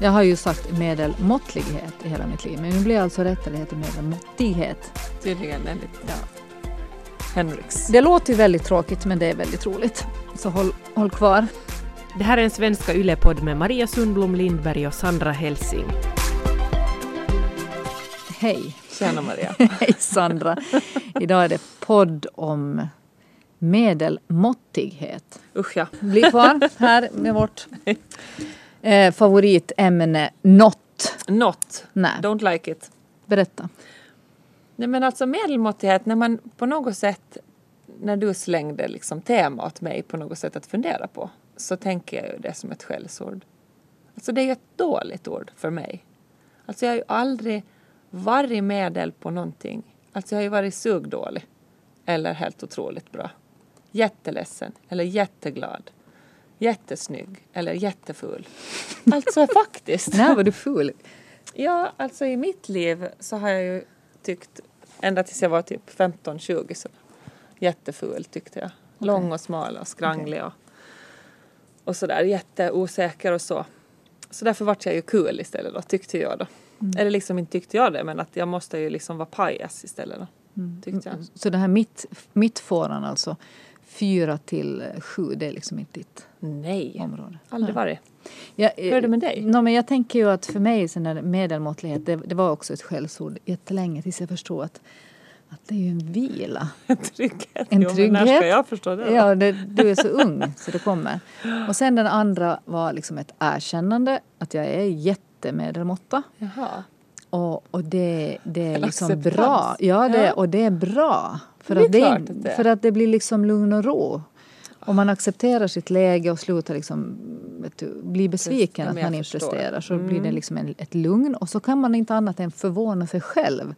Jag har ju sagt medelmåttlighet i hela mitt liv, men nu blir jag alltså rätt, det heter medelmåttighet. Tydligen enligt ja. Henriks. Det låter ju väldigt tråkigt, men det är väldigt roligt. Så håll, håll kvar. Det här är en svenska Yle-podd med Maria Sundblom Lindberg och Sandra Helsing. Hej! Tjena Maria! Hej Sandra! Idag är det podd om medelmåttighet. Usch ja. Bli kvar här med vårt eh, favoritämne not. Not. Nej. Don't like it. Berätta. Nej men alltså medelmåttighet när man på något sätt när du slängde liksom tema åt mig på något sätt att fundera på så tänker jag ju det som ett skällsord. Alltså det är ju ett dåligt ord för mig. Alltså jag har ju aldrig varit medel på någonting. Alltså jag har ju varit sugdålig. Eller helt otroligt bra. Jätteledsen eller jätteglad. Jättesnygg eller jätteful. Alltså faktiskt. När var du full? Ja, alltså i mitt liv så har jag ju tyckt ända tills jag var typ 15-20 så jätteful tyckte jag. Lång och smal och skranglig och, och sådär jätteosäker och så. Så därför vart jag ju kul istället då, tyckte jag då. Mm. Eller liksom inte tyckte jag det men att jag måste ju liksom vara pajas istället då. Tyckte jag. Så det här mitt, mittfåran alltså, fyra till sju, det är liksom inte ditt Nej, område? aldrig varit. Ja, Hur är det med dig? No, men jag tänker ju att för mig sån där medelmåttlighet, det, det var också ett skällsord jättelänge tills jag förstod att, att det är ju en vila. En trygghet. En jo, men när trygghet. ska jag förstå det? Ja, det, du är så ung så det kommer. Och sen den andra var liksom ett erkännande att jag är jättemedelmåtta. Jaha. Och, och det, det är En liksom acceptans. bra. Ja, det, Ja. och det är bra. För, Det att det, klart att det för att det blir liksom lugn och ro. Om man accepterar sitt läge och slutar liksom, du, bli besviken att man inte presterar så blir det Mm. liksom en, ett lugn. Och så kan man inte annat än förvåna sig själv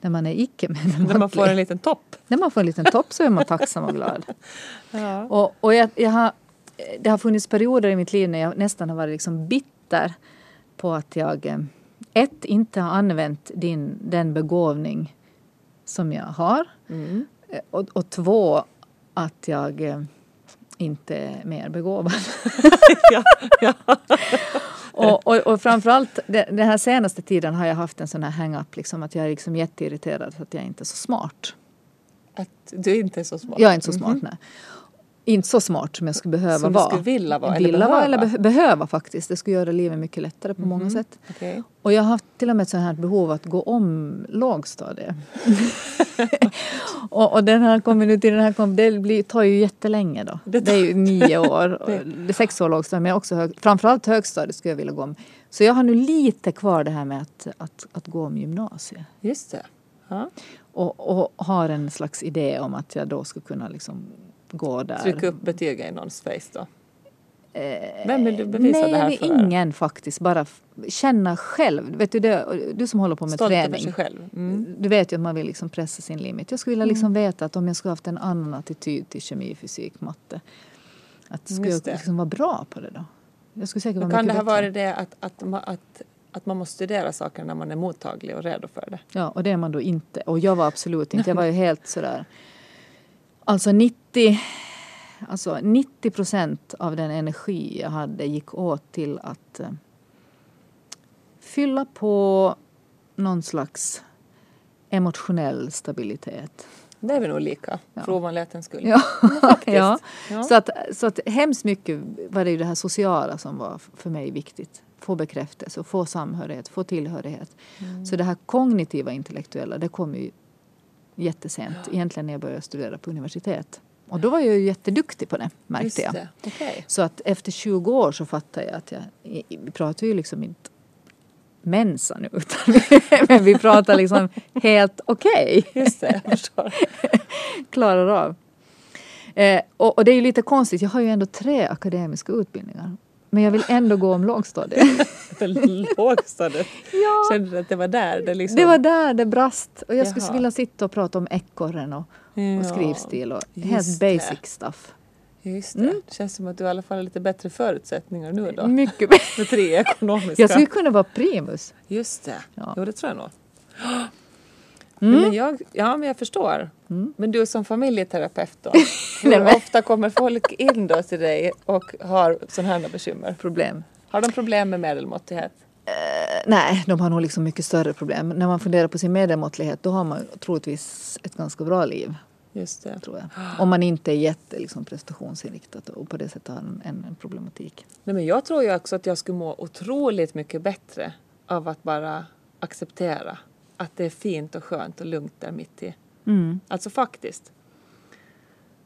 när man är icke När man får en liten topp. När man får en liten topp så är man tacksam och glad. Ja. Och, och jag, jag har, det har funnits perioder i mitt liv när jag nästan har varit liksom bitter på att jag eh, ett, inte har använt din, den begåvning som jag har. Mm. Eh, Och, och två, att jag eh, inte är mer begåvad. ja, ja. och, och, och framförallt den här senaste tiden har jag haft en sån här hang-up liksom att jag är liksom jätteirriterad för att jag inte är så smart. Att du inte är så smart. Jag är inte så smart, nej. Inte så smart som jag skulle behöva Som vara. skulle vilja vara, eller Vilja vara eller behöva. be- behöva faktiskt. Det skulle göra livet mycket lättare på många sätt. Okej. Och jag har haft till och med ett sånt här behov att gå om lågstadiet. och, och den här kommer nu till den här kom, det blir, tar ju jättelänge då. Det Det, är ju nio år. det är sex år lågstadiet men också hög, framförallt högstadiet skulle jag vilja gå om. Så jag har nu lite kvar det här med att, att, att gå om gymnasiet. Just det. Ja. Och, och har en slags idé om att jag då ska kunna liksom gå där. Trycka upp betyg i någons face då. Eh, Vem vill du bevisa Nej, det här för? ingen faktiskt. Bara känna själv. Vet du, det, du som håller på med Stolt träning. sig själv. Mm. Du vet ju att man vill liksom pressa sin limit. Jag skulle vilja liksom veta att om jag skulle haft en annan attityd till kemi, fysik, matte. Att skulle Just jag liksom vara bra på det då? Jag skulle säkert vara kan det ha varit det att, att, att, att man måste studera saker när man är mottaglig och redo för det? Ja, och det är man då inte. Och jag var absolut inte. Jag var ju helt sådär. Alltså 90, alltså 90 procent av den energi jag hade gick åt till att eh, fylla på någon slags emotionell stabilitet. Det är vi nog lika, Ja. för ovanlighetens skull. Ja, ja. Ja. Så, att, så att hemskt mycket var det ju det här sociala som var för mig viktigt. Få bekräftelse, få samhörighet, få tillhörighet. Mm. Så det här kognitiva intellektuella det kom ju jättesent. Egentligen när jag började studera på universitet. Och då var jag ju jätteduktig på det märkte jag. det. Okej. Så att efter 20 år så fattade jag att jag, vi pratar ju liksom inte mensa nu utan men vi pratar liksom helt okej. Just det, jag förstår. klarar av. Eh, och, och det är ju lite konstigt, jag har ju ändå tre akademiska utbildningar. Men jag vill ändå gå om lågstadiet. Lågstadiet. ja, Kände du att det var där det liksom... det var där det brast. Och jag skulle Jaha. vilja sitta och prata om ekorren och, och Ja, skrivstil och just helt det. basic stuff. Just det. Mm. Det känns som att du i alla fall har lite bättre förutsättningar nu då. Mycket bättre. Med tre ekonomiska. Jag skulle kunna vara primus. Just det. Ja. Jo, det tror jag nog. Mm. Men jag, ja, men jag förstår. Mm. Men du som familjeterapeut då? Hur ofta kommer folk in då till dig och har sådana här bekymmer? Problem. Har de problem med medelmåttighet? Nej, de har nog liksom mycket större problem. När man funderar på sin medelmåttlighet då har man troligtvis ett ganska bra liv. Just det. tror jag. Om man inte är jätte liksom, prestationsinriktad och på det sättet har en, en, en problematik. Nej, men jag tror ju också att jag skulle må otroligt mycket bättre av att bara acceptera att det är fint och skönt och lugnt där mitt i. Mm. Alltså faktiskt.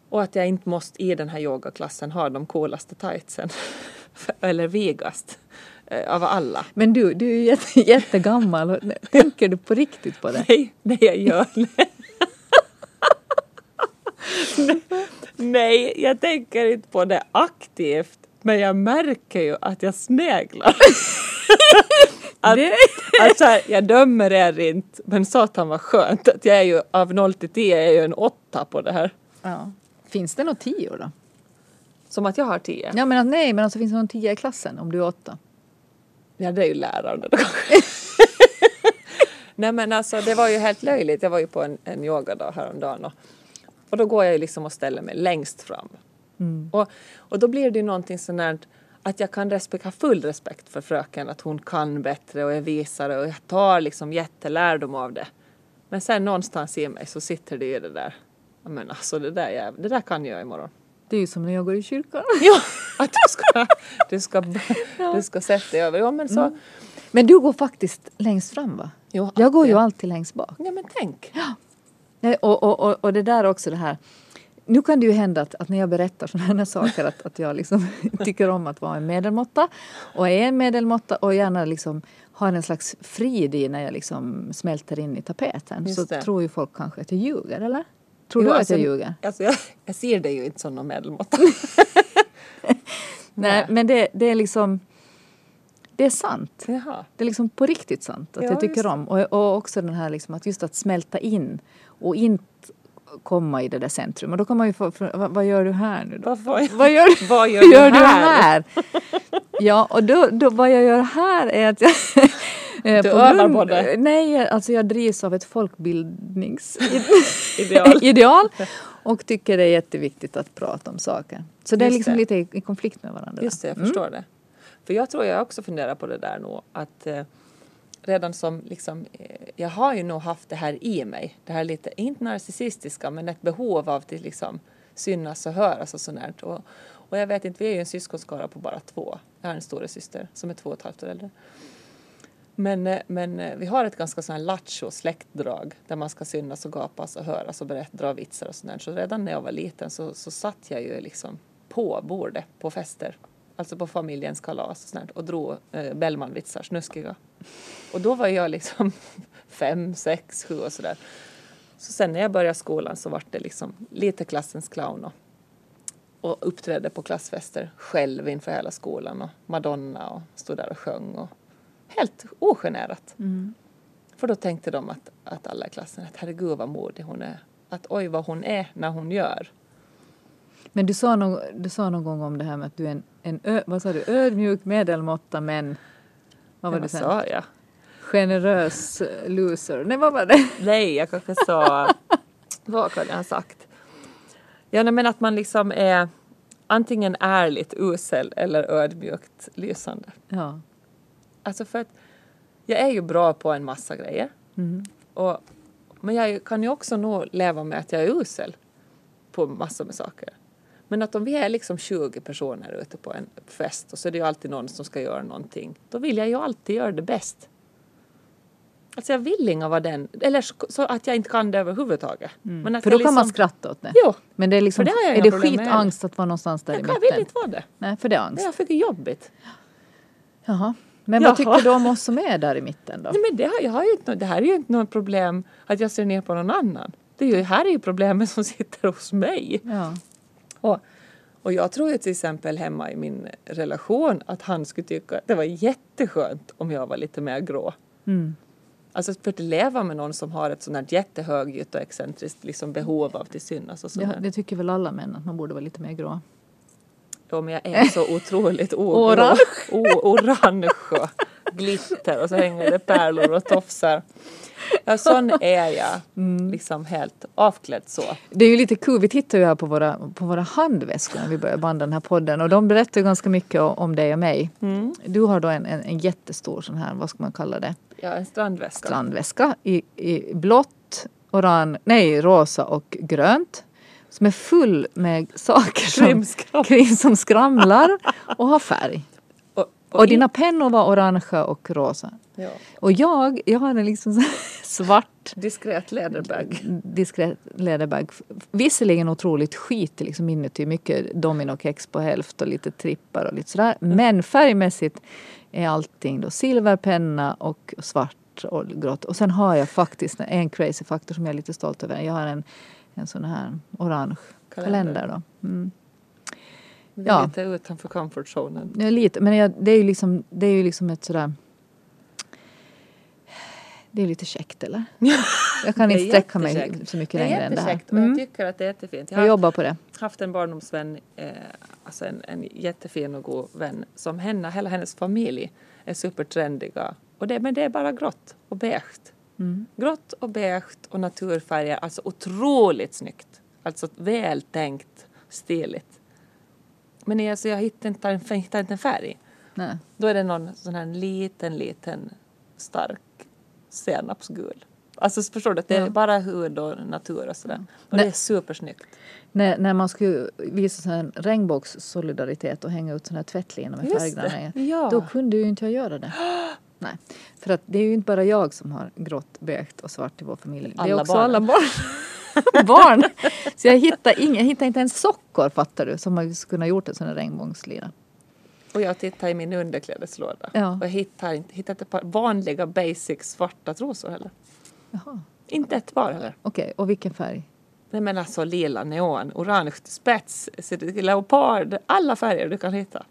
Och att jag inte måste i den här yogaklassen ha de coolaste tightsen. Eller vigast. eh, Av alla. Men du, du är ju jätte, jättegammal. Tänker du på riktigt på det? Nej, nej jag gör det. Nej, jag tänker inte på det aktivt. Men jag märker ju att jag sneglar. Att, att här, jag dömer er inte, men satan vad skönt att jag är ju av 0 till 10 är jag ju en åtta på det här. Ja. Finns det något tio då? Som att jag har 10. Ja, men att, nej, men alltså finns det någon tia i klassen om du är åtta? Ja, det är ju läraren då. Nej men alltså det var ju helt löjligt. Jag var ju på en, en yogadag häromdagen och, och då går jag ju liksom och ställer mig längst fram. Och, och då blir det ju någonting sånt där att jag kan respekt, ha full respekt för fröken, att hon kan bättre och är visare och jag tar liksom jättelärdom av det. Men sen någonstans i mig så sitter det ju det där, jag menar alltså det där, jäv- det där kan jag imorgon. Det är ju som när jag går i kyrkan. Ja, att du ska, du ska, du ska sätta dig över. Ja men så. Men du går faktiskt längst fram va? Jo, Jag går ju alltid. längst bak. Ja men tänk. Nej, Och, och, och, och det där också det här. Nu kan det ju hända att, att när jag berättar sådana här saker att, att jag liksom tycker om att vara en medelmåtta och är en medelmåtta och gärna liksom har en slags frid i när jag liksom smälter in i tapeten. Så tror ju folk kanske att jag ljuger, eller? Tror Jo, du att alltså, jag ljuger? Alltså jag, jag ser det ju inte som någon medelmåtta. Nej, men det, det är liksom det är sant. Jaha. Det är liksom på riktigt sant att Ja, jag tycker om. Och, och också den här liksom att just att smälta in och inte komma i det där centrum. Och då kan man ju få, för, vad, vad gör du här nu då? Vad, vad, Vad gör, vad gör, gör du här? Ja, och då, då, vad jag gör här är att jag... eh, Du övar på det? Nej, alltså jag drivs av ett folkbildningsideal Ideal. och tycker det är jätteviktigt att prata om saker. Så det är Just liksom det. lite i, i konflikt med varandra. Just det, jag förstår det. För jag tror jag också funderar på det där nog att eh, redan som liksom, eh, jag har ju nog haft det här i mig. Det här lite, inte narcissistiska men ett behov av att liksom synas och höras och sånt. Och, och jag vet inte, vi är ju en syskonskara på bara två. Jag har en stora syster som är två och ett halvt år äldre. Men, eh, men eh, vi har ett ganska sån lattjo släktdrag där man ska synas och gapas och höras och berätta, dra vitsar och sånt där. Så redan när jag var liten så, så satt jag ju liksom på bordet på fester. Alltså på familjens kalas och sånt och drog eh, Bellmanvitsar, snuskiga. Och då var jag liksom fem, sex, sju och sådär. Så sen när jag började skolan så vart det liksom lite klassens clown och, och uppträdde på klassfester själv inför hela skolan och Madonna och stod där och sjöng och helt ogenerat. För då tänkte de att, att alla i klassen att herregud vad modig hon är. Att oj vad hon är när hon gör. Men du sa, någon, du sa någon gång om det här med att du är en, en ö, vad sa du, ödmjuk medelmåtta men vad var Ja, det sen? sa jag? Generös loser. Nej vad var det? Nej, jag kanske sa... vad kan jag ha sagt? Ja, men att man liksom är antingen ärligt usel eller ödmjukt lysande. Ja. Alltså för att jag är ju bra på en massa grejer. Och, men jag kan ju också nog leva med att jag är usel på massor med saker. Men att om vi är liksom 20 personer ute på en fest och så är det ju alltid någon som ska göra någonting. Då vill jag ju alltid göra det bäst. Alltså jag vill inga vara den, eller så att jag inte kan det överhuvudtaget. Men att För då jag kan man liksom- skratta åt det. Jo, Men det är liksom, För det jag är det med skitangst att vara någonstans där i jag kan, mitten? vill inte vara det. Nej, för det är Det angst. är för jobbigt. Jaha. Men Jaha. vad tycker du om oss som är där i mitten då? Nej, men det, har, jag har ju inte, det här är ju inte något problem att jag ser ner på någon annan. Det är ju, här är ju problemet som sitter hos mig. Ja. Och, och jag tror ju till exempel hemma i min relation att han skulle tycka att det var jätteskönt om jag var lite mer grå. Mm. Alltså för att leva med någon som har ett sånt här jättehögljutt och excentriskt liksom behov av till synas och sånt Det, tycker väl alla män att man borde vara lite mer grå. Ja, men jag är så otroligt. Orange. Orange. Glitter och så hänger det pärlor och tofsar. Ja, sån är jag. Mm. Liksom helt avklädd så. Det är ju lite kul, vi tittar ju här på våra, på våra handväskor när vi börjar banda den här podden och de berättar ju ganska mycket om dig och mig. Mm. Du har då en, en, en jättestor sån här, vad ska man kalla det, Ja, en strandväska. strandväska i, i blått, orange, nej rosa och grönt. Som är full med saker som, krim som skramlar och har färg. Och, Och in- dina pennor var orangea och rosa. ja, Och jag, jag har en liksom svart diskret läderbag. diskret läderbag. Visserligen otroligt skit liksom inuti. Mycket dominokex på hälft och lite trippar och lite sådär. Men färgmässigt är allting då silverpenna och svart och grått. Och sen har jag faktiskt en crazy faktor som jag är lite stolt över. Jag har en, en sån här orange kalender, Kalender. då. Mm. Det är Ja. lite utanför comfort zonen. Ja, lite. Men jag, det är ju liksom, det är ju liksom ett sådär... Det är lite käckt eller? Jag kan Det är inte sträcka mig så mycket Det är längre än det här. och jag Mm. tycker att det är jättefint. Jag Jag jobbar på det. haft en barndomsvän, eh, alltså en, en jättefin och god vän som henne, hela hennes familj är supertrendiga. Och det, men det är bara grått och beige. Mm. Grått och beige och naturfärger, alltså otroligt snyggt. Alltså vältänkt, stiligt. Men alltså, jag hittar inte, en, hittar inte en färg. Nej. Då är det någon sån här liten, liten stark senapsgul. Alltså förstår du det är Ja. bara hud och natur och sådär. Och Nej. det är supersnyggt. När, när man skulle visa sån här regnbågssolidaritet och hänga ut såna här tvättlinor med färggrannar ja. Då kunde ju inte jag göra det. Nej. För att det är ju inte bara jag som har grått, beige och svart i vår familj. det är Alla också barnen. alla barn. barn. Så jag hittar, ingen, jag hittar inte en sockor fattar du som man skulle kunna gjort en sån här regnbågslina. Och jag tittar i min underklädeslåda. Ja. Och jag hittar inte, hittar inte ett par vanliga basic svarta trosor heller. Jaha. Inte ett par heller. Okej, och vilken färg? Nej men alltså lila, neon, orange, spets, leopard, alla färger du kan hitta.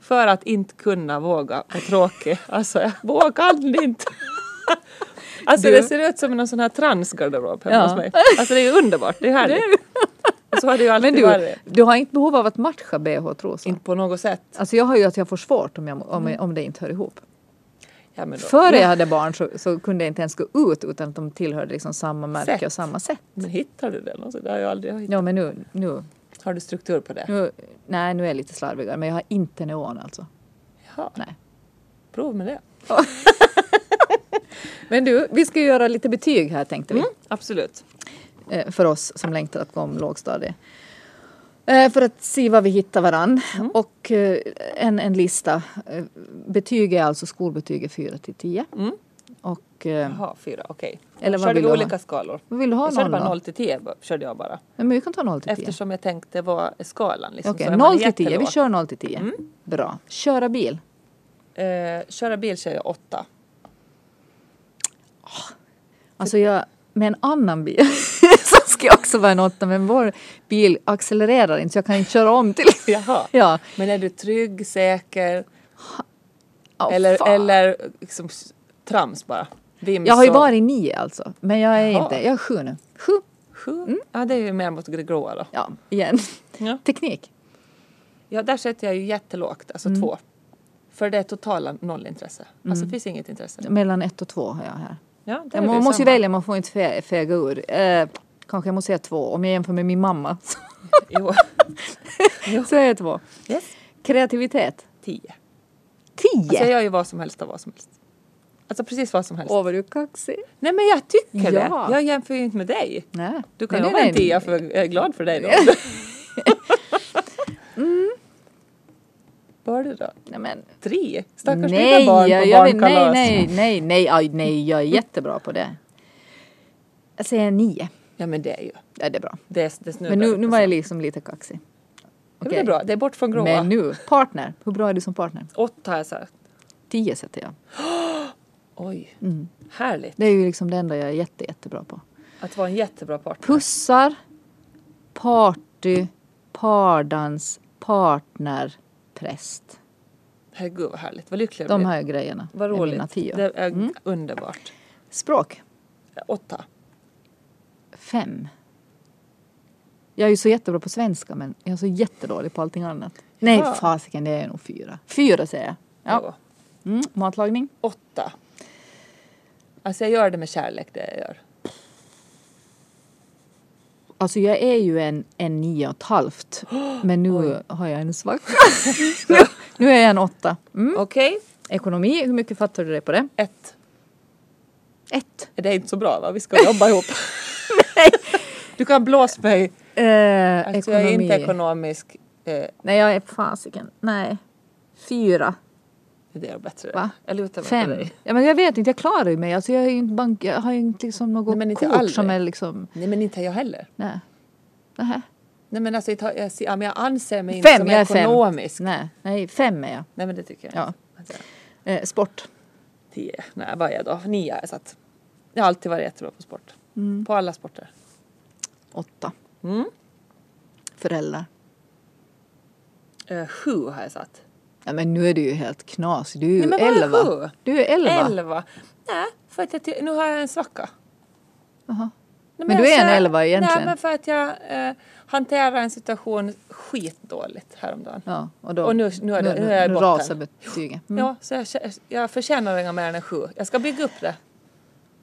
För att inte kunna våga vara tråkig. Alltså jag vågar inte. Alltså Du- det ser ut som en sån här transgarderob hemma Ja. hos mig. Alltså det är ju underbart, det är härligt. Och så har det ju alltid Men du, varit. du har inte behov av att matcha bh-trosor? Inte på något sätt. Alltså jag har ju att jag får svårt om, jag, om, om det inte hör ihop. Ja, Före jag Ja, hade barn så, så kunde jag inte ens gå ut utan att de tillhörde liksom samma märke Sätt. och samma sätt. Men hittar du det någonstans? Det har jag aldrig hittat. Ja men nu, nu, Har du struktur på det? nu, nej nu är jag lite slarvigare men jag har inte neon alltså. Ja, Nej. prov med det. Men du, vi ska göra lite betyg här tänkte vi. Mm, absolut. Eh, för oss som längtar att gå om lågstadiet. Eh, för att se vad vi hittar varann. Mm. Och eh, en, en lista. Betyg är alltså skolbetyg är 4 till 10. Mm. Och Jaha, fyra, okej. Eller vad vill vi du ha? olika skalor? vad vill du ha Jag körde bara då? 0 till 10 b- körde jag bara. Men vi kan ta 0 till 10. Eftersom jag tänkte vad är skalan? Liksom, man 0 till 10. Vi kör 0 till 10. Mm. Bra. Köra bil. Eh, köra bil kör jag 8. Alltså jag, med en annan bil så ska jag också vara en 8 men vår bil accelererar inte så jag kan inte köra om till. Jaha. Ja. Men är du trygg, säker Oh, eller, fan. eller liksom trams bara? Vims Jag har ju och- varit 9 alltså. Men jag är Jaha. inte, jag är 7 nu. 7. Sju? Ja, det är ju mer mot det gråa då. Ja, igen. Ja. Teknik. Ja, där sätter jag ju jättelågt, alltså Mm. två. För det är totala nollintresse. Alltså det finns inget intresse. Mellan 1 och 2 har jag här. Ja, det vi måste ju välja, man får inte fe, fega ur. Eh, kanske jag måste säga 2. Om jag jämför med min mamma Jo. så är jag 2. Yes. Kreativitet. Tio. 10! Alltså jag gör ju vad som helst av vad som helst. Alltså precis vad som helst. Åh vad du kaxig. Nej men jag tycker det. Ja. Jag jämför ju inte med dig. Nej. Du kan ju vara en tia för jag är glad för dig då. Vad är det då? Nej men. Tre? Stackars Nej, lilla barn på jag, nej, barnkalas. nej, nej, nej, aj, nej, jag är jättebra på det. Jag säger 9. Ja men det är ju. Ja, det är bra. Det, är- det Men nu, nu var jag liksom lite kaxig. Okej. Det är bra. Det är bort från gråa. Men nu, partner. Hur bra är du som partner? Åtta har jag sagt. 10 sätter jag. Oj. Mm. Härligt. Det är ju liksom det enda jag är jätte, jättebra på. Att vara en jättebra partner. Pussar, party, pardans, partner, präst. Herregud vad härligt. Vad lycklig jag De här grejerna Vad är mina roligt. tio. Det är Mm. underbart. Språk, Åtta. fem. Jag är ju så jättebra på svenska men jag är så jättedålig på allting annat. Nej Ja. fasiken det är nog fyra. Fyra säger jag. Ja. Jo. Mm, matlagning? Åtta. Alltså jag gör det med kärlek det jag gör. Alltså jag är ju en, en nio och ett halvt. Men nu har jag en svacka. nu, nu är jag en åtta. Mm. Okej, Ekonomi, hur mycket fattar du dig på det? ett. Ett. Det är inte så bra va? Vi ska jobba ihop. Du kan blåsa mig. Eh, Alltså jag är inte ekonomisk. Eh, Nej, jag är fasiken. Nej. Fyra. Det är bättre. Va? Jag lutar mig Fem. på dig. Ja, men jag vet inte, jag klarar ju mig. Alltså, jag, är ju inte bank, jag har ju inte liksom något Nej, men inte kort aldrig. som är liksom... Nej men inte jag heller. Nej. Nähä. Nej men alltså jag, jag, ser- ja, men jag anser mig inte Fem, som jag är fem. ekonomisk. Nej, nej, fem är jag. Nej men det tycker jag Ja. inte. Eh, sport. Tio. Nej vad är jag då? Nio har jag satt. Jag har alltid varit jättebra på sport. På alla sporter. Åtta. Mm. Föräldrar. Eh, sju har jag satt. Ja, men nu är du ju helt knasig. Du är ju Nej, men elva. sju? Du är elva. Elva. Nej, för att jag nu har jag en svacka. Jaha. Nej, Men du är en elva egentligen. Nej men för att jag eh, hanterar en situation skitdåligt häromdagen. Ja, och, då, Och nu- nu är det- nu är jag i nu botten. rasar betyget. Mm. Ja, så jag, jag förtjänar inga mer än en sju. Jag ska bygga upp det.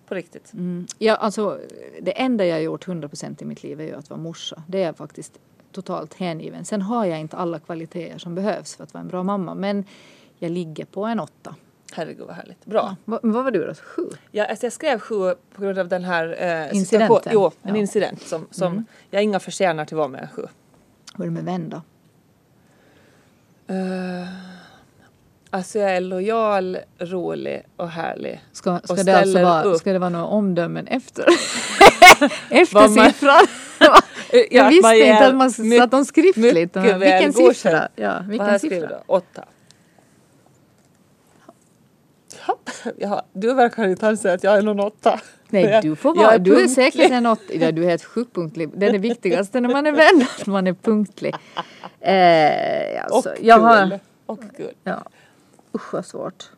På riktigt. Mm. Ja, alltså, det enda jag har gjort 100% i mitt liv är ju att vara morsa. Det är faktiskt totalt hängiven. Sen har jag inte alla kvaliteter som behövs för att vara en bra mamma. Men jag ligger på en åtta. Herregud vad härligt. Bra. Va, vad var du då? Sju? Ja, alltså jag skrev sju på grund av den här eh, Incidenten. Jo, en Ja. Mm. incident som, som jag inga förtjänar till att vara med sju. Hur är det med vän då? Uh, alltså jag är lojal, rolig och härlig. Ska, ska, Och det, alltså vara, upp. ska det vara några omdömen efter? efter Vad siffran? Ja, jag visste inte att man satt dem skriftligt. Vilken siffra? Ja, har vilken siffra? Åtta. Ja, du verkar inte anse att jag är någon åtta. Nej, du får vara, du är säkert en åtta. Ja, du är helt sjukt punktlig. Det är det viktigaste när man är vän, att man är punktlig. Eh, Och alltså, kul. har, Och kul. ja, usch vad svårt.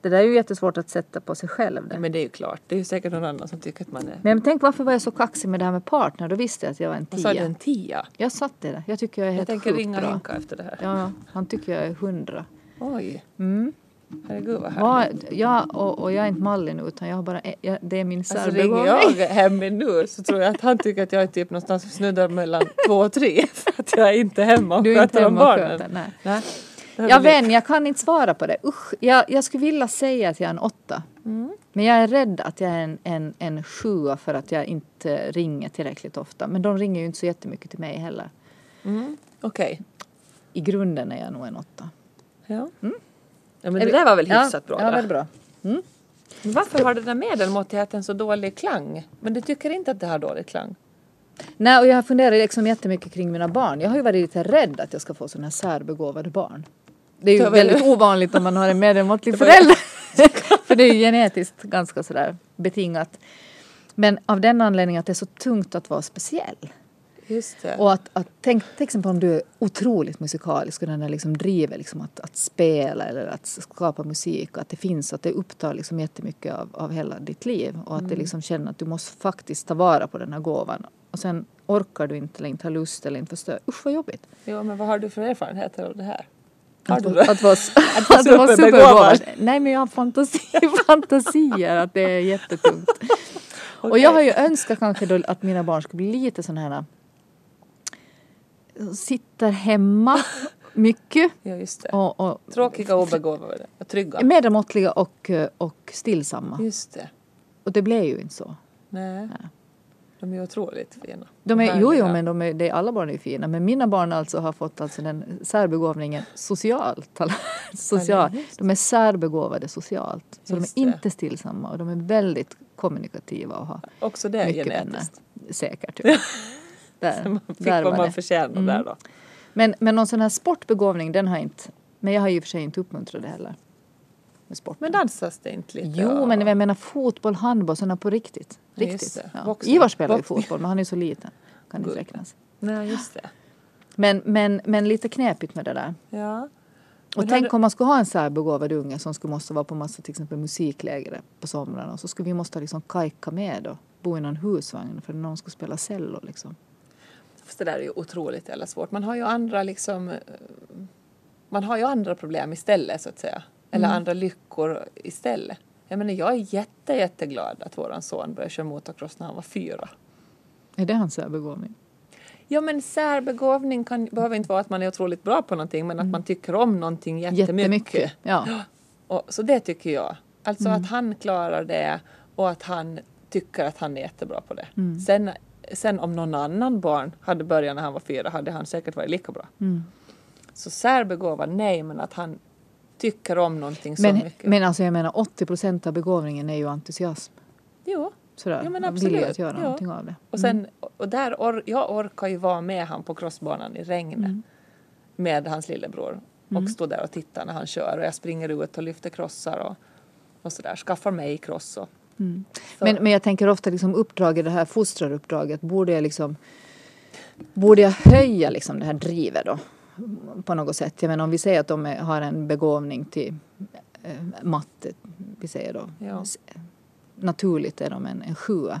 Det där är ju jättesvårt att sätta på sig själv. Det. men det är ju klart. Det är ju säkert någon annan som tycker att man är... Men tänk varför var jag så kaxig med det här med partner? Då visste jag att jag var en Vad sa du? tia. En tia? Jag satte det. Jag tycker jag är Jag helt tänker sjukt ringa. Henka efter det här. Ja, han tycker jag är hundra. Oj. Mm. Herregud vad härligt. Ja, och, och jag är inte Malin utan jag har bara, jag, det är min Alltså särbegåvning. ringer jag hem nu så tror jag att han tycker att jag är typ någonstans och snuddar mellan två och tre. För att jag är inte hemma och Du är inte sköter om hemma och barnen. sköter, nej. Nej. Ja blivit- vän, jag kan inte svara på det. Usch, jag, jag skulle vilja säga att jag är en åtta. Mm. Men jag är rädd att jag är en, en, en sjua för att jag inte ringer tillräckligt ofta. Men de ringer ju inte så jättemycket till mig heller. Mm. Okej. I grunden är jag nog en åtta. Ja. ja men det där var väl hyfsat bra Ja, väldigt bra. Men varför har den där medelmåttigheten så dålig klang? Men du tycker inte att det har dålig klang? Nej, och jag funderar liksom jättemycket kring mina barn. Jag har ju varit lite rädd att jag ska få sådana här särbegåvade barn. Det är ju väldigt ovanligt om man har en ju- förälder. För det är ju genetiskt ganska sådär betingat. Men av den anledningen att det är så tungt att vara speciell. Och att, att tänk till exempel om du är otroligt musikalisk och den där liksom driver liksom att, att spela eller att skapa musik och att det finns, att det upptar liksom jättemycket av, av hela ditt liv och att Mm. det liksom känner att du måste faktiskt ta vara på den här gåvan och sen orkar du inte eller inte har lust eller inte förstår. Usch vad jobbigt. Jo, men vad har du för erfarenheter av det här? Har du det? att vara, Att vara att vara superbegåvad. Nej men jag har fantasi, fantasier att det är jättetungt. Och jag har ju önskat kanske då att mina barn skulle bli lite sådana här sitter hemma mycket Ja, just det. och, och Tråkiga, obegåvade och trygga. medelmåttliga och, och stillsamma. Just det. Och det blev ju inte så. Nej. De är otroligt fina. De är, jo, jo, men de är, är, alla barn är fina. Men mina barn alltså har fått alltså den särbegåvningen socialt. Social. Ja, just De är särbegåvade socialt. Så Just de är det. inte stillsamma och de är väldigt kommunikativa och har Också det är mycket vänner. genetiskt. Säkert. Ja. Där, Man fick där vad man det. förtjänar Mm. där då. Men, men någon sån här sportbegåvning den har inte. Men jag har ju för sig inte uppmuntrat det heller. Men dansas det inte lite? Jo, och- men jag menar fotboll, handboll, sådana på riktigt. Riktigt. Ja. Ivar spelar ju Boxning. fotboll, men han är så liten. Kan inte räknas. Nej, just det. Men, men, men lite knepigt med det där. Ja. Och tänk du- om man skulle ha en särbegåvad unge som skulle måste vara på massa till exempel musikläger på somrarna och så skulle vi måste liksom kajka med och bo i någon husvagn för någon skulle spela cello liksom. Fast det där är ju otroligt jävla svårt. Man har ju andra liksom... eh, Man har ju andra problem istället så att säga. eller andra lyckor istället. Jag menar, jag är jätte, jätteglad att våran son började köra motocross när han var fyra. Är det hans särbegåvning? Ja men särbegåvning kan, behöver inte vara att man är otroligt bra på någonting men att man tycker om någonting jättemycket. Jättemycket. Ja. Och, så det tycker jag. Alltså Mm. att han klarar det och att han tycker att han är jättebra på det. Mm. Sen, sen om någon annan barn hade börjat när han var fyra hade han säkert varit lika bra. Mm. Så särbegåvad, nej men att han tycker om någonting så Men, mycket. men alltså jag menar 80 procent av begåvningen är ju entusiasm. jo. Sådär. Ja, men absolut. att göra Ja. någonting av det. Och, sen, och där or, jag orkar ju vara med han på crossbanan i regnet Mm. med hans lillebror och stå där och titta när han kör och jag springer ut och lyfter krossar och, och sådär, skaffar mig cross och Mm. Men, men jag tänker ofta liksom uppdraget, det här fostraruppdraget, borde jag liksom Borde jag höja liksom det här drivet då? På något sätt. Jag menar om vi säger att de är, har en begåvning till eh, matte, vi säger då. Ja. Naturligt är de en, en sjua.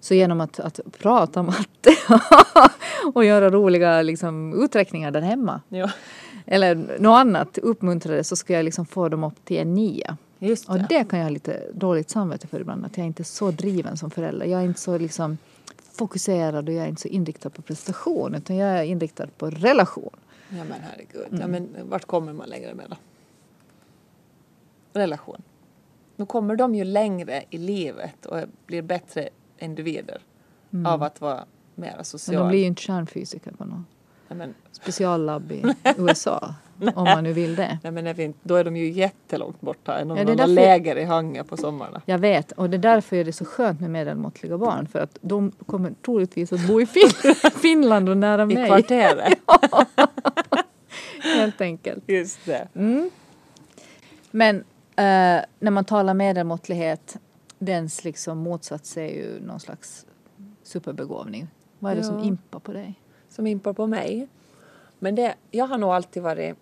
Så genom att, att prata matte och göra roliga liksom, uträkningar där hemma Ja, eller något annat uppmuntrade så ska jag liksom få dem upp till en nia. just Och det. det kan jag ha lite dåligt samvete för ibland. Att jag inte är så driven som förälder. Jag är inte så liksom fokuserad och jag är inte så inriktad på prestation. Utan jag är inriktad på relation. Ja men herregud. Mm. Ja, men vart kommer man längre med då? Relation. Nu kommer de ju längre i livet och blir bättre individer av att vara mera Mm. Men de blir ju inte kärnfysiker på något men, speciallabb i USA. om man nu vill det. nej, men är vi inte, då är de ju jättelångt borta. I någon Ja, det är annan därför- läger i Hangö på sommarna. Jag vet. Och det är därför är det så skönt med medelmåttliga barn. För att de kommer troligtvis att bo i fin- Finland och nära I mig. kvarteret. Helt enkelt. Just det. Men eh, när man talar medelmåttlighet, dens liksom motsats är ju någon slags superbegåvning. Vad är det som Ja. impar på dig? Som impar på mig. Men det, jag har nog alltid varit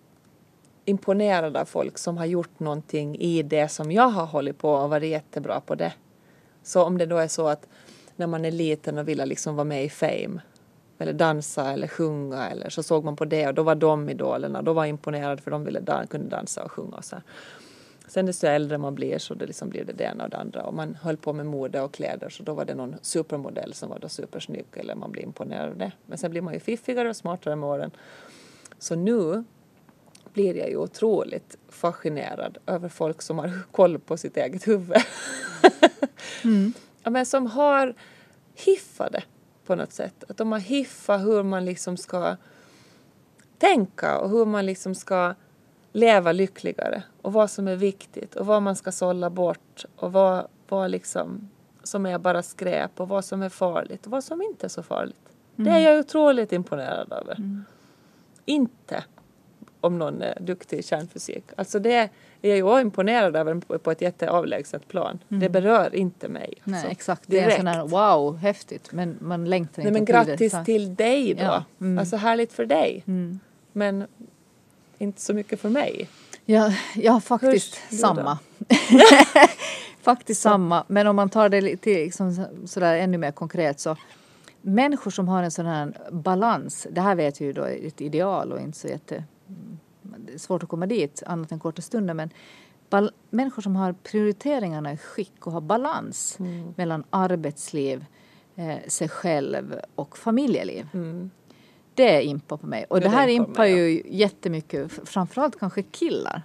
imponerad av folk som har gjort någonting i det som jag har hållit på och varit jättebra på det. Så om det då är så att när man är liten och ville liksom vara med i Fame eller dansa eller sjunga eller så såg man på det och då var de idolerna. Då var jag imponerad för de ville dan- kunde dansa och sjunga och så. Sen desto äldre man blir så det liksom blir det det ena och det andra och man höll på med mode och kläder så då var det någon supermodell som var då supersnygg eller man blir imponerad av det. Men sen blir man ju fiffigare och smartare med åren. Så nu blir jag ju otroligt fascinerad över folk som har koll på sitt eget huvud. ja, men som har hiffade på något sätt. Att de har hiffat hur man liksom ska tänka och hur man liksom ska leva lyckligare och vad som är viktigt och vad man ska sålla bort och vad, vad liksom som är bara skräp och vad som är farligt och vad som inte är så farligt. Det är jag otroligt imponerad över. Inte om någon är duktig i kärnfysik. Alltså det är jag imponerad över på- ett jätteavlägset plan. Det berör inte mig. Nej, alltså. exakt. Det är en direkt. sån här wow, häftigt. Men man längtar Nej inte men till det. grattis till dig då. Ja, mm. Alltså härligt för dig. Mm. Men inte så mycket för mig. Ja, ja faktiskt du samma. faktiskt samma. Men om man tar det lite liksom så- sådär ännu mer konkret så människor som har en sån här balans, det här vet vi ju då är ett ideal och inte så jätte är svårt att komma dit annat än korta stunder men bal- människor som har prioriteringarna i skick och har balans mellan arbetsliv, eh, sig själv och familjeliv. Mm. Det impar på mig. Och Ja, det det här impar impar mig, ju jättemycket, f- framförallt kanske killar.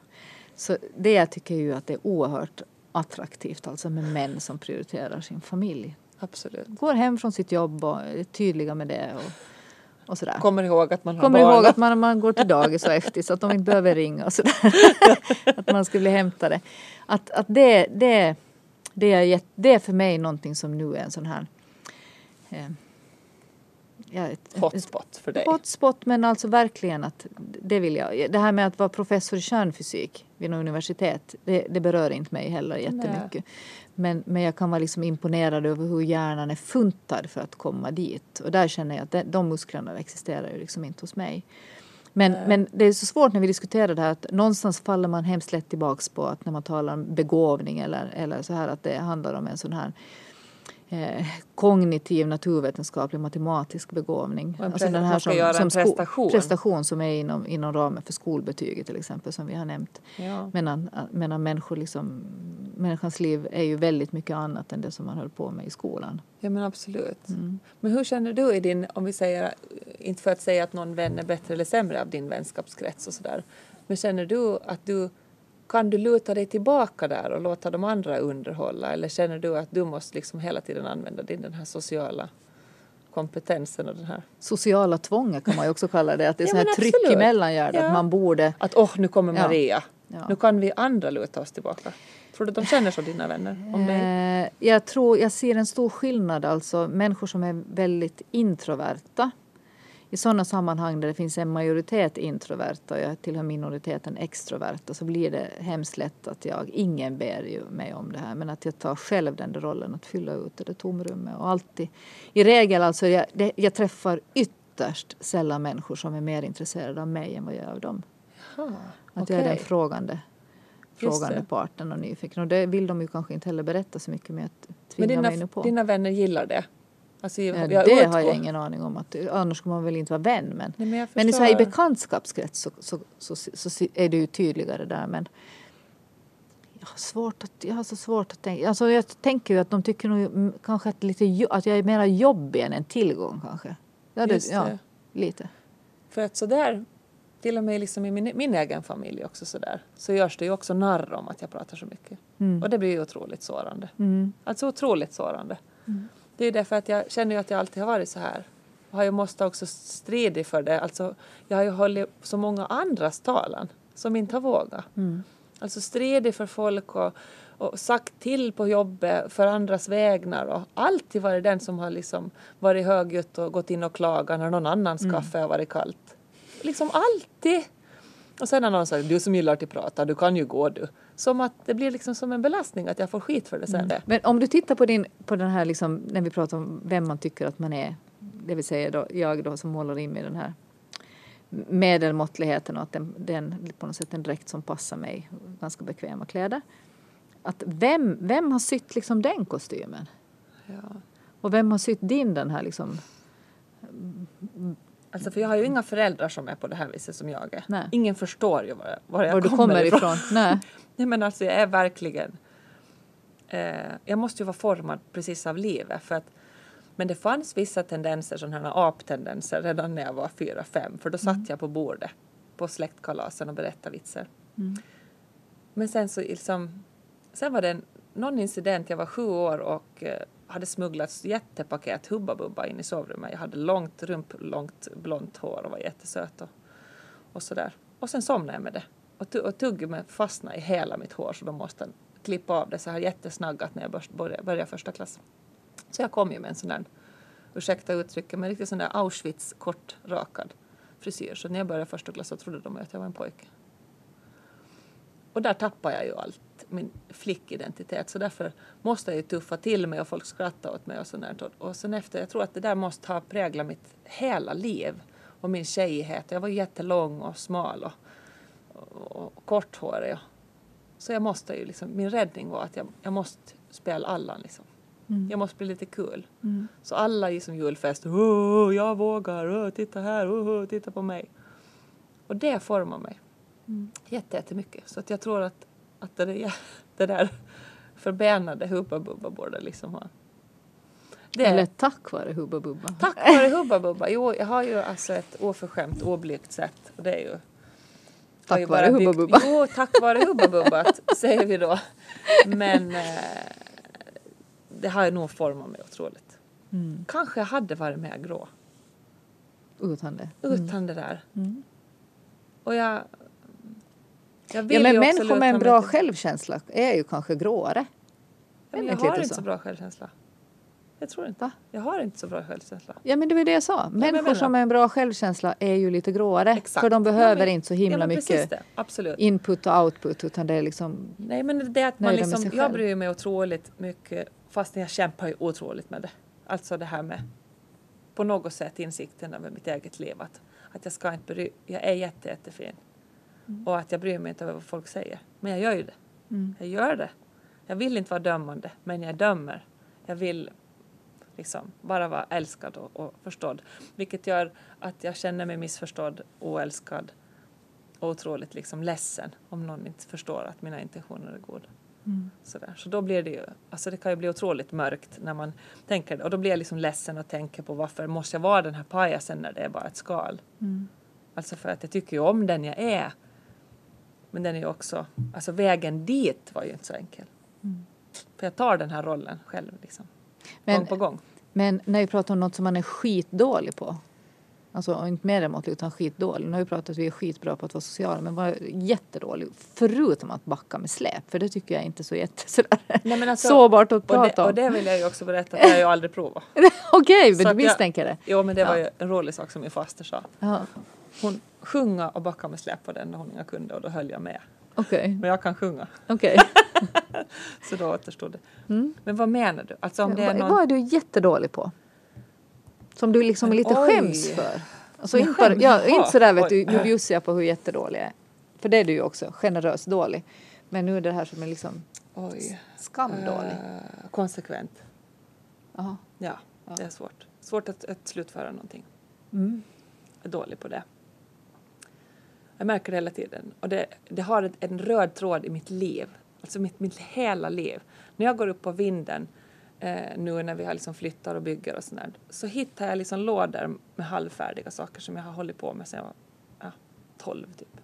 Så det jag tycker ju att det är oerhört attraktivt alltså med män som prioriterar sin familj. Absolut. Går hem från sitt jobb och är tydliga med det och, och sådär. Kommer ihåg att man har Kommer barn. ihåg att man, man går till dagis och efter så att de inte behöver ringa och sådär. att man ska bli hämtade. Att, att det, det, det, är, det är för mig någonting som nu är en sån här eh, ja, ett, hotspot för dig. Hotspot men alltså verkligen att det vill jag. Det här med att vara professor i kärnfysik vid något universitet det, det berör inte mig heller jättemycket. Men, men jag kan vara liksom imponerad över hur hjärnan är funtad för att komma dit. Och där känner jag att de, de musklerna existerar ju liksom inte hos mig. Men, men det är så svårt när vi diskuterar det här att någonstans faller man hemskt lätt tillbaks på att när man talar om begåvning eller, eller så här att det handlar om en sån här eh, kognitiv, naturvetenskaplig, matematisk begåvning. Och en alltså den här som, göra som en prestation. prestation som är inom, inom ramen för skolbetyget till exempel som vi har nämnt. Ja. Medan, medan människor liksom, människans liv är ju väldigt mycket annat än det som man höll på med i skolan. Ja men absolut. Mm. Men hur känner du i din, om vi säger, inte för att säga att någon vän är bättre eller sämre av din vänskapskrets och sådär, men känner du att du kan du luta dig tillbaka där och låta de andra underhålla eller känner du att du måste liksom hela tiden använda din den här sociala kompetensen och den här... Sociala tvånget kan man ju också kalla det, att det är ja, här tryck i mellangärdet, ja. man borde... Att åh, oh, nu kommer Maria, ja. nu kan vi andra luta oss tillbaka. Tror du att de känner så, dina vänner? Om dig? Eh, jag tror, jag ser en stor skillnad alltså, människor som är väldigt introverta i sådana sammanhang där det finns en majoritet introverta och jag tillhör minoriteten extroverta så blir det hemskt lätt att jag, ingen ber ju mig om det här, men att jag tar själv den rollen att fylla ut det tomrummet och alltid, i regel alltså, jag, det, jag träffar ytterst sällan människor som är mer intresserade av mig än vad jag är av dem. Jaha, att okay. jag är den frågande frågande parten och nyfiken. Och det vill de ju kanske inte heller berätta så mycket med att tvinga Men dina, mig på. dina vänner gillar det? Alltså, jag, jag det har jag ingen aning om. Att, annars skulle man väl inte vara vän. Men, Nej, men, men i, så här, i bekantskapskrets så, så, så, så, är det ju tydligare där. Men jag har, svårt att, jag har så svårt att tänka. Alltså, jag tänker ju att de tycker nog kanske att, lite, att jag är mer jobbig än en tillgång kanske. Ja, det, Just det. ja lite. För att sådär, till och med liksom i min, min egen familj också sådär, så görs det ju också narr om att jag pratar så mycket. Mm. Och det blir ju otroligt sårande. Mm. Alltså otroligt sårande. Mm. Det är därför att jag känner att jag alltid har varit så här. Och ju måste också stridit för det. Alltså, jag har ju hållit så många andras talan som inte har vågat. Mm. Alltså stridit för folk och, och sagt till på jobbet för andras vägnar och alltid varit den som har liksom varit högljutt och gått in och klagat när någon annans mm. kaffe har varit kallt. Liksom alltid. Och sen har någon sagt, du som gillar att prata, du kan ju gå du. Som att det blir liksom som en belastning att jag får skit för det sen. Mm. Men om du tittar på, din, på den här, liksom, när vi pratar om vem man tycker att man är, det vill säga då, jag då som målar in mig den här medelmåttligheten och att den, den på något sätt en dräkt som passar mig, ganska bekväma kläder. Att vem, vem har sytt liksom den kostymen? Ja. Och vem har sytt din den här liksom Alltså för jag har ju inga föräldrar som är på det här viset som jag är. Nej. Ingen förstår ju var jag, var jag var kommer, kommer ifrån. ifrån. Nej. Nej men alltså jag är verkligen eh, jag måste ju vara formad precis av livet för att men det fanns vissa tendenser, sådana här aptendenser redan när jag var fyra, fem för då satt mm. jag på bordet på släktkalasen och berättade vitsar. Mm. Men sen så liksom sen var det en, någon incident, jag var sju år och eh, hade smugglats jättepaket Hubba Bubba in i sovrummet. Jag hade långt, rump, långt blont hår och var jättesöt och, och sådär. Och sen somnade jag med det. Och, och tuggummet fastnade i hela mitt hår så de måste klippa av det så här jättesnaggat när jag började, började första klass. Så jag kom ju med en sån där, ursäkta uttrycket, men riktigt sån där Auschwitz kortrakad frisyr. Så när jag började första klass så trodde de att jag var en pojke. Och där tappade jag ju allt min flickidentitet så därför måste jag ju tuffa till mig och folk skrattar åt mig och sånt Och sen efter, jag tror att det där måste ha präglat mitt hela liv och min tjejighet. Jag var jättelång och smal och, och, och korthårig. Så jag måste ju liksom, min räddning var att jag, jag måste spela Allan liksom. Mm. Jag måste bli lite kul. Mm. Så alla i som julfest, oh, jag vågar, oh, titta här, oh, titta på mig. Och det formar mig mm. jättemycket. Så att jag tror att att det, där, det där förbenade Hubba Bubba borde liksom ha det, Eller tack vare Hubba Bubba. Tack vare Hubba Bubba. Jo, jag har ju alltså ett oförskämt, oblygt sätt. Och det är ju... Tack vare Hubba Bubba. Jo, tack vare Hubba Bubba, säger vi då. Men eh, det har ju nog format mig otroligt. Mm. Kanske jag hade varit mer grå. Utan det. Utan mm. det där. Mm. Och jag ja, men människor med en bra självkänsla är ju kanske gråare. Men jag har inte så bra självkänsla. Jag tror inte. Va? Jag har inte så bra självkänsla. Ja men det var det jag sa. Människor som har en bra självkänsla är ju lite gråare. Exakt. För de behöver ja, inte så himla ja, mycket input och output utan det är liksom Nej men det är att man liksom, jag bryr mig otroligt mycket fast jag kämpar ju otroligt med det. Alltså det här med på något sätt insikten över mitt eget liv att, att jag ska inte bry, jag är jätte, jättefin. Mm. Och att jag bryr mig inte över vad folk säger. Men jag gör ju det. Mm. Jag gör det. Jag vill inte vara dömande, men jag dömer. Jag vill Liksom, bara vara älskad och, och förstådd. Vilket gör att jag känner mig missförstådd, oälskad och otroligt liksom ledsen om någon inte förstår att mina intentioner är goda. Mm. Sådär. Så då blir det ju, alltså det kan ju bli otroligt mörkt när man tänker det. Och då blir jag liksom ledsen och tänker på varför måste jag vara den här pajasen när det är bara ett skal. Mm. Alltså för att jag tycker ju om den jag är. Men den är ju också, alltså vägen dit var ju inte så enkel. Mm. För jag tar den här rollen själv liksom. Men- gång på gång. Men när vi pratar om något som man är skitdålig på. Alltså inte medelmåttlig utan skitdålig. Nu har vi pratat att vi är skitbra på att vara sociala men var jättedålig. Förutom att backa med släp. För det tycker jag inte är så jätte sådär. Nej, men alltså- sårbart att Och prata det, om. och det vill jag ju också berätta, att det har jag ju aldrig provat. Okej, Så men du jag- misstänker det. Jo men det var Ja. ju en rolig sak som min faster sa. Ja. Hon sjunga och backa med släp på den när hon inga kunde och då höll jag med. Okej, Men jag kan sjunga. okej. Så då återstod det. Men vad menar du? Alltså om det är någon... Vad är du jättedålig på? Som du liksom lite Oj. skäms för? Alltså inte, skäms? ja, inte sådär vet Oj. du, jag på hur jättedålig jag är. För det är du ju också, generöst dålig. Men nu är det här som är liksom Oj. skamdålig. Eh, konsekvent. Jaha. Ja, det är svårt. Svårt att, att slutföra någonting. Mm. Jag är dålig på det. Jag märker det hela tiden. Och det, det har en, en röd tråd i mitt liv. Alltså mitt, mitt hela liv. När jag går upp på vinden eh, nu när vi har liksom flyttar och bygger och sådär. Så hittar jag liksom lådor med halvfärdiga saker som jag har hållit på med sedan jag var ja, 12 typ.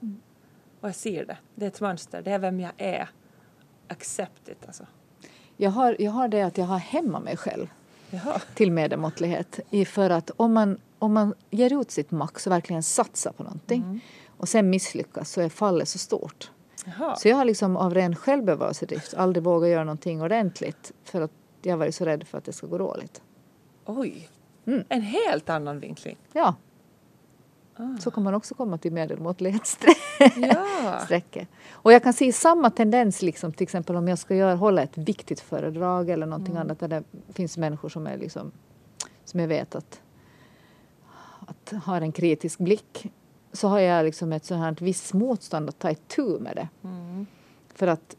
Och jag ser det. Det är ett mönster. Det är vem jag är. Accept it alltså. Jag, har, jag har det att jag har hemma mig själv Jaha. till medelmåttlighet. För att om man, om man ger ut sitt max och verkligen satsar på någonting och sen misslyckas så är fallet så stort. Jaha. Så jag har liksom av ren självbevarelsedrift aldrig vågat göra någonting ordentligt för att jag varit så rädd för att det ska gå dåligt. Oj. Mm. En helt annan vinkling. Ja, Ah. så kan man också komma till medelmåttlighetsstrecket. Ja. Och jag kan se samma tendens liksom till exempel om jag ska göra, hålla ett viktigt föredrag eller någonting Mm. annat där det finns människor som är liksom som jag vet att, att har en kritisk blick så har jag liksom ett sånt här visst motstånd att ta itu med det. Mm. För att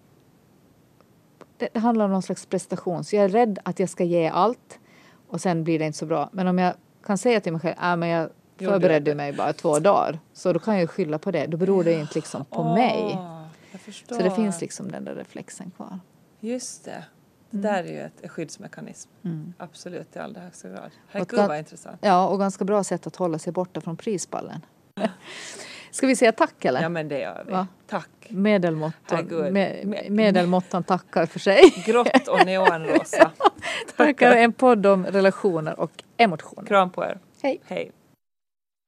det, handlar om någon slags prestation. Så jag är rädd att jag ska ge allt och sen blir det inte så bra. Men om jag kan säga till mig själv, äh, men jag förberedde mig bara två dagar. Så då kan jag skylla på det. Då beror det inte liksom på mig. Ah, jag förstår. Så det finns liksom den där reflexen kvar. Just det. Det där är ju ett, skyddsmekanism. Mm. Absolut i allra högsta grad. Herregud vad intressant. Ja, och ganska bra sätt att hålla sig borta från prisballen. Ska vi säga tack eller? Ja men det gör vi. Va? Tack. Medelmåttan, Me- medelmåttan tackar för sig. Grått och neonrosa. Tackar en podd om relationer och emotioner. Kram på er. Hej. Hej.